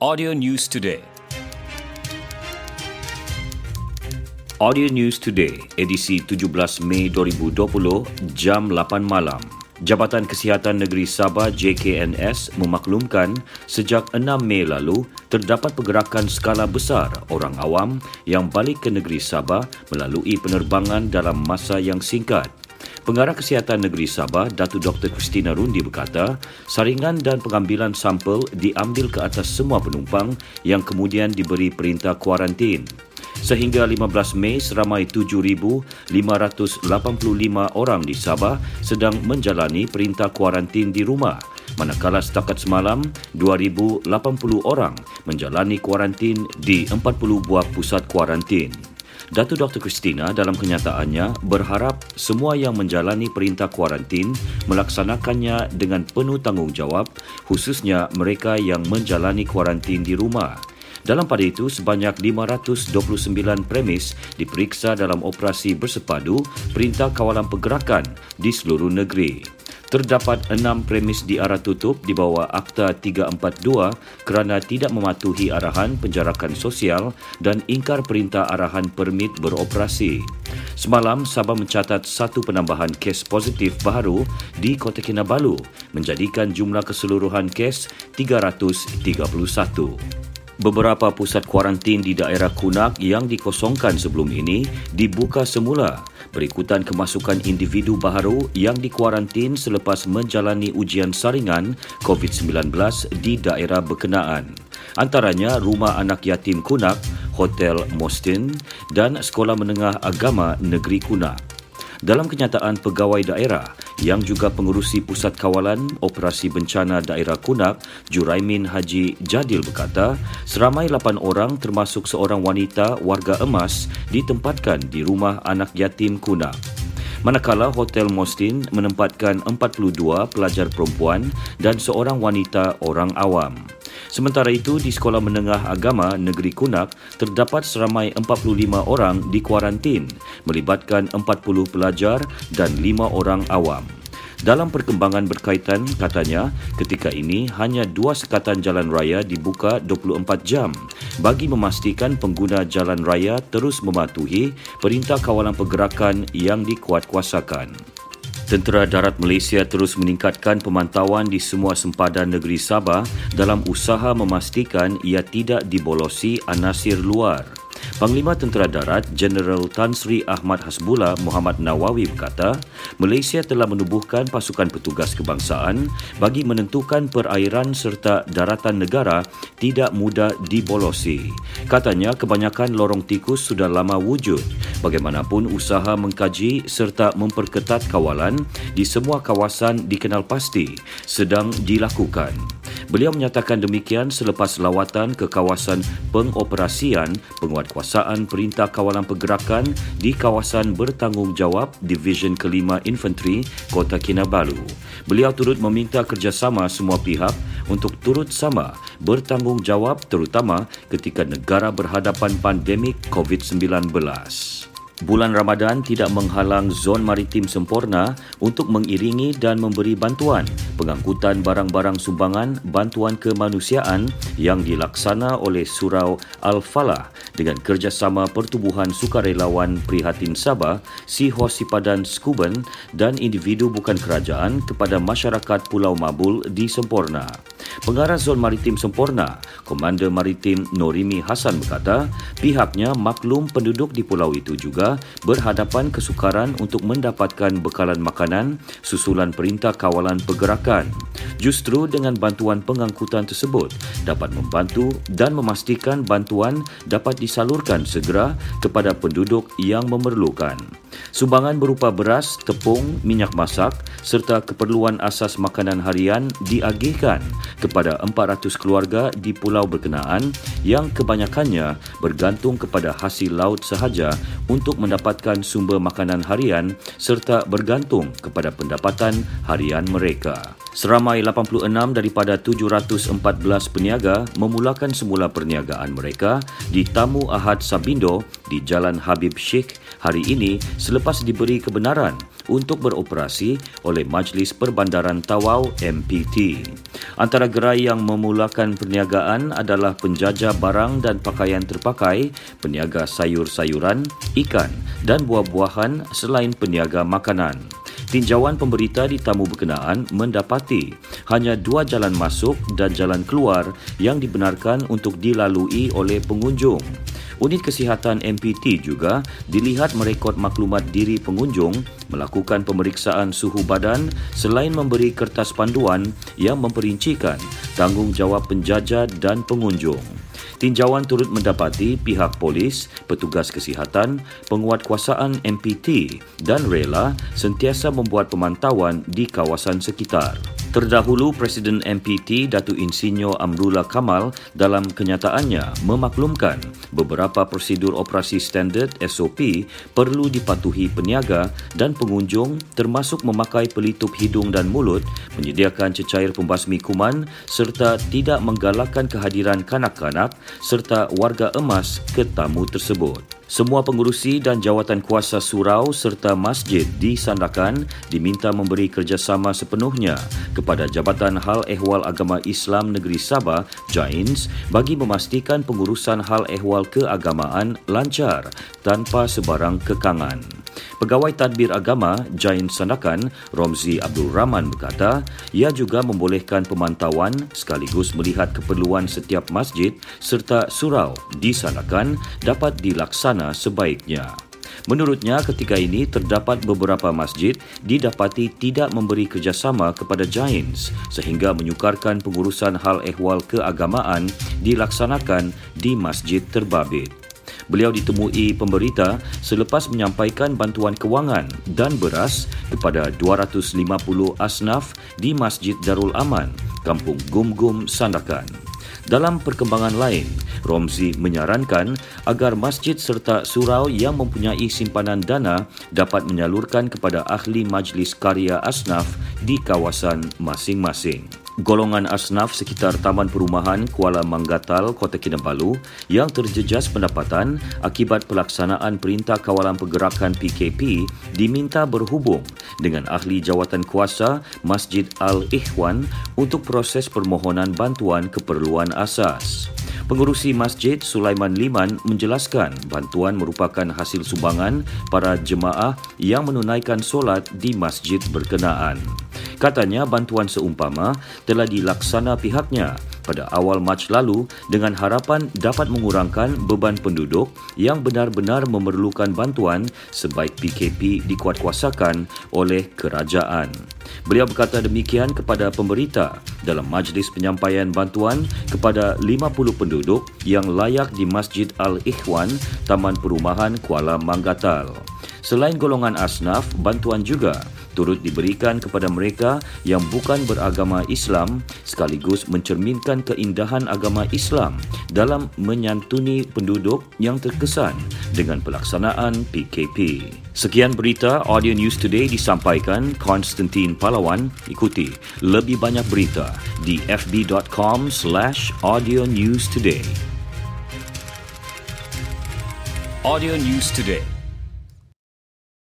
Audio News Today. Audio News Today, edisi 17 Mei 2020, jam 8 malam. Jabatan Kesihatan Negeri Sabah JKNS memaklumkan sejak 6 Mei lalu terdapat pergerakan skala besar orang awam yang balik ke negeri Sabah melalui penerbangan dalam masa yang singkat. Pengarah Kesihatan Negeri Sabah, Datu Dr. Christina Rundi berkata, saringan dan pengambilan sampel diambil ke atas semua penumpang yang kemudian diberi perintah kuarantin. Sehingga 15 Mei, seramai 7,585 orang di Sabah sedang menjalani perintah kuarantin di rumah manakala setakat semalam 2,080 orang menjalani kuarantin di 40 buah pusat kuarantin. Datu Dr. Christina dalam kenyataannya berharap semua yang menjalani perintah kuarantin melaksanakannya dengan penuh tanggungjawab khususnya mereka yang menjalani kuarantin di rumah. Dalam pada itu, sebanyak 529 premis diperiksa dalam operasi bersepadu Perintah Kawalan Pergerakan di seluruh negeri terdapat enam premis di arah tutup di bawah Akta 342 kerana tidak mematuhi arahan penjarakan sosial dan ingkar perintah arahan permit beroperasi. Semalam, Sabah mencatat satu penambahan kes positif baru di Kota Kinabalu menjadikan jumlah keseluruhan kes 331. Beberapa pusat kuarantin di daerah Kunak yang dikosongkan sebelum ini dibuka semula berikutan kemasukan individu baharu yang dikuarantin selepas menjalani ujian saringan COVID-19 di daerah berkenaan. Antaranya Rumah Anak Yatim Kunak, Hotel Mostin dan Sekolah Menengah Agama Negeri Kunak. Dalam kenyataan pegawai daerah yang juga pengurusi Pusat Kawalan Operasi Bencana Daerah Kunak, Juraimin Haji Jadil berkata, seramai 8 orang termasuk seorang wanita warga emas ditempatkan di rumah anak yatim Kunak. Manakala Hotel Mostin menempatkan 42 pelajar perempuan dan seorang wanita orang awam. Sementara itu, di Sekolah Menengah Agama Negeri Kunak, terdapat seramai 45 orang di kuarantin, melibatkan 40 pelajar dan 5 orang awam. Dalam perkembangan berkaitan, katanya, ketika ini hanya dua sekatan jalan raya dibuka 24 jam bagi memastikan pengguna jalan raya terus mematuhi perintah kawalan pergerakan yang dikuatkuasakan. Tentera Darat Malaysia terus meningkatkan pemantauan di semua sempadan negeri Sabah dalam usaha memastikan ia tidak dibolosi anasir luar. Panglima Tentera Darat Jeneral Tan Sri Ahmad Hasbullah Muhammad Nawawi berkata, Malaysia telah menubuhkan pasukan petugas kebangsaan bagi menentukan perairan serta daratan negara tidak mudah dibolosi. Katanya kebanyakan lorong tikus sudah lama wujud. Bagaimanapun usaha mengkaji serta memperketat kawalan di semua kawasan dikenal pasti sedang dilakukan. Beliau menyatakan demikian selepas lawatan ke kawasan pengoperasian penguatkuasaan Perintah Kawalan Pergerakan di kawasan bertanggungjawab Division Kelima Infanteri Kota Kinabalu. Beliau turut meminta kerjasama semua pihak untuk turut sama bertanggungjawab terutama ketika negara berhadapan pandemik COVID-19. Bulan Ramadan tidak menghalang zon maritim sempurna untuk mengiringi dan memberi bantuan pengangkutan barang-barang sumbangan bantuan kemanusiaan yang dilaksana oleh Surau Al-Falah dengan kerjasama Pertubuhan Sukarelawan Prihatin Sabah, Siho Sipadan Skuben dan individu bukan kerajaan kepada masyarakat Pulau Mabul di Semporna. Pengarah Zon Maritim Semporna, Komander Maritim Norimi Hasan berkata, pihaknya maklum penduduk di pulau itu juga berhadapan kesukaran untuk mendapatkan bekalan makanan susulan Perintah Kawalan Pergerakan. Justru dengan bantuan pengangkutan tersebut dapat membantu dan memastikan bantuan dapat disalurkan segera kepada penduduk yang memerlukan. Sumbangan berupa beras, tepung, minyak masak serta keperluan asas makanan harian diagihkan kepada 400 keluarga di pulau berkenaan yang kebanyakannya bergantung kepada hasil laut sahaja untuk mendapatkan sumber makanan harian serta bergantung kepada pendapatan harian mereka. Seramai 86 daripada 714 peniaga memulakan semula perniagaan mereka di Tamu Ahad Sabindo di Jalan Habib Sheikh hari ini selepas diberi kebenaran untuk beroperasi oleh Majlis Perbandaran Tawau MPT. Antara gerai yang memulakan perniagaan adalah penjajah barang dan pakaian terpakai, peniaga sayur-sayuran, ikan dan buah-buahan selain peniaga makanan. Tinjauan pemberita di tamu berkenaan mendapati hanya dua jalan masuk dan jalan keluar yang dibenarkan untuk dilalui oleh pengunjung. Unit Kesihatan MPT juga dilihat merekod maklumat diri pengunjung melakukan pemeriksaan suhu badan selain memberi kertas panduan yang memperincikan tanggungjawab penjajah dan pengunjung. Tinjauan turut mendapati pihak polis, petugas kesihatan, penguatkuasaan MPT dan rela sentiasa membuat pemantauan di kawasan sekitar. Terdahulu, Presiden MPT Datu Insinyur Amrullah Kamal dalam kenyataannya memaklumkan beberapa prosedur operasi standard SOP perlu dipatuhi peniaga dan pengunjung termasuk memakai pelitup hidung dan mulut, menyediakan cecair pembasmi kuman serta tidak menggalakkan kehadiran kanak-kanak serta warga emas ke tamu tersebut. Semua pengurusi dan jawatan kuasa surau serta masjid di Sandakan diminta memberi kerjasama sepenuhnya kepada Jabatan Hal Ehwal Agama Islam Negeri Sabah, JAINS, bagi memastikan pengurusan hal ehwal keagamaan lancar tanpa sebarang kekangan. Pegawai Tadbir Agama Jain Sandakan, Romzi Abdul Rahman berkata, ia juga membolehkan pemantauan sekaligus melihat keperluan setiap masjid serta surau di Sandakan dapat dilaksana sebaiknya. Menurutnya, ketika ini terdapat beberapa masjid didapati tidak memberi kerjasama kepada Giants sehingga menyukarkan pengurusan hal ehwal keagamaan dilaksanakan di masjid terbabit. Beliau ditemui pemberita selepas menyampaikan bantuan kewangan dan beras kepada 250 asnaf di Masjid Darul Aman, Kampung Gum-Gum, Sandakan. Dalam perkembangan lain, Romzi menyarankan agar masjid serta surau yang mempunyai simpanan dana dapat menyalurkan kepada ahli majlis karya asnaf di kawasan masing-masing golongan asnaf sekitar Taman Perumahan Kuala Manggatal, Kota Kinabalu yang terjejas pendapatan akibat pelaksanaan Perintah Kawalan Pergerakan PKP diminta berhubung dengan ahli jawatan kuasa Masjid Al-Ikhwan untuk proses permohonan bantuan keperluan asas. Pengurusi Masjid Sulaiman Liman menjelaskan bantuan merupakan hasil sumbangan para jemaah yang menunaikan solat di masjid berkenaan. Katanya bantuan seumpama telah dilaksana pihaknya pada awal Mac lalu dengan harapan dapat mengurangkan beban penduduk yang benar-benar memerlukan bantuan sebaik PKP dikuatkuasakan oleh kerajaan. Beliau berkata demikian kepada pemberita dalam majlis penyampaian bantuan kepada 50 penduduk yang layak di Masjid Al-Ikhwan, Taman Perumahan Kuala Manggatal. Selain golongan asnaf, bantuan juga turut diberikan kepada mereka yang bukan beragama Islam sekaligus mencerminkan keindahan agama Islam dalam menyantuni penduduk yang terkesan dengan pelaksanaan PKP. Sekian berita Audio News Today disampaikan Konstantin Palawan. Ikuti lebih banyak berita di fb.com slash audio news today. Audio News Today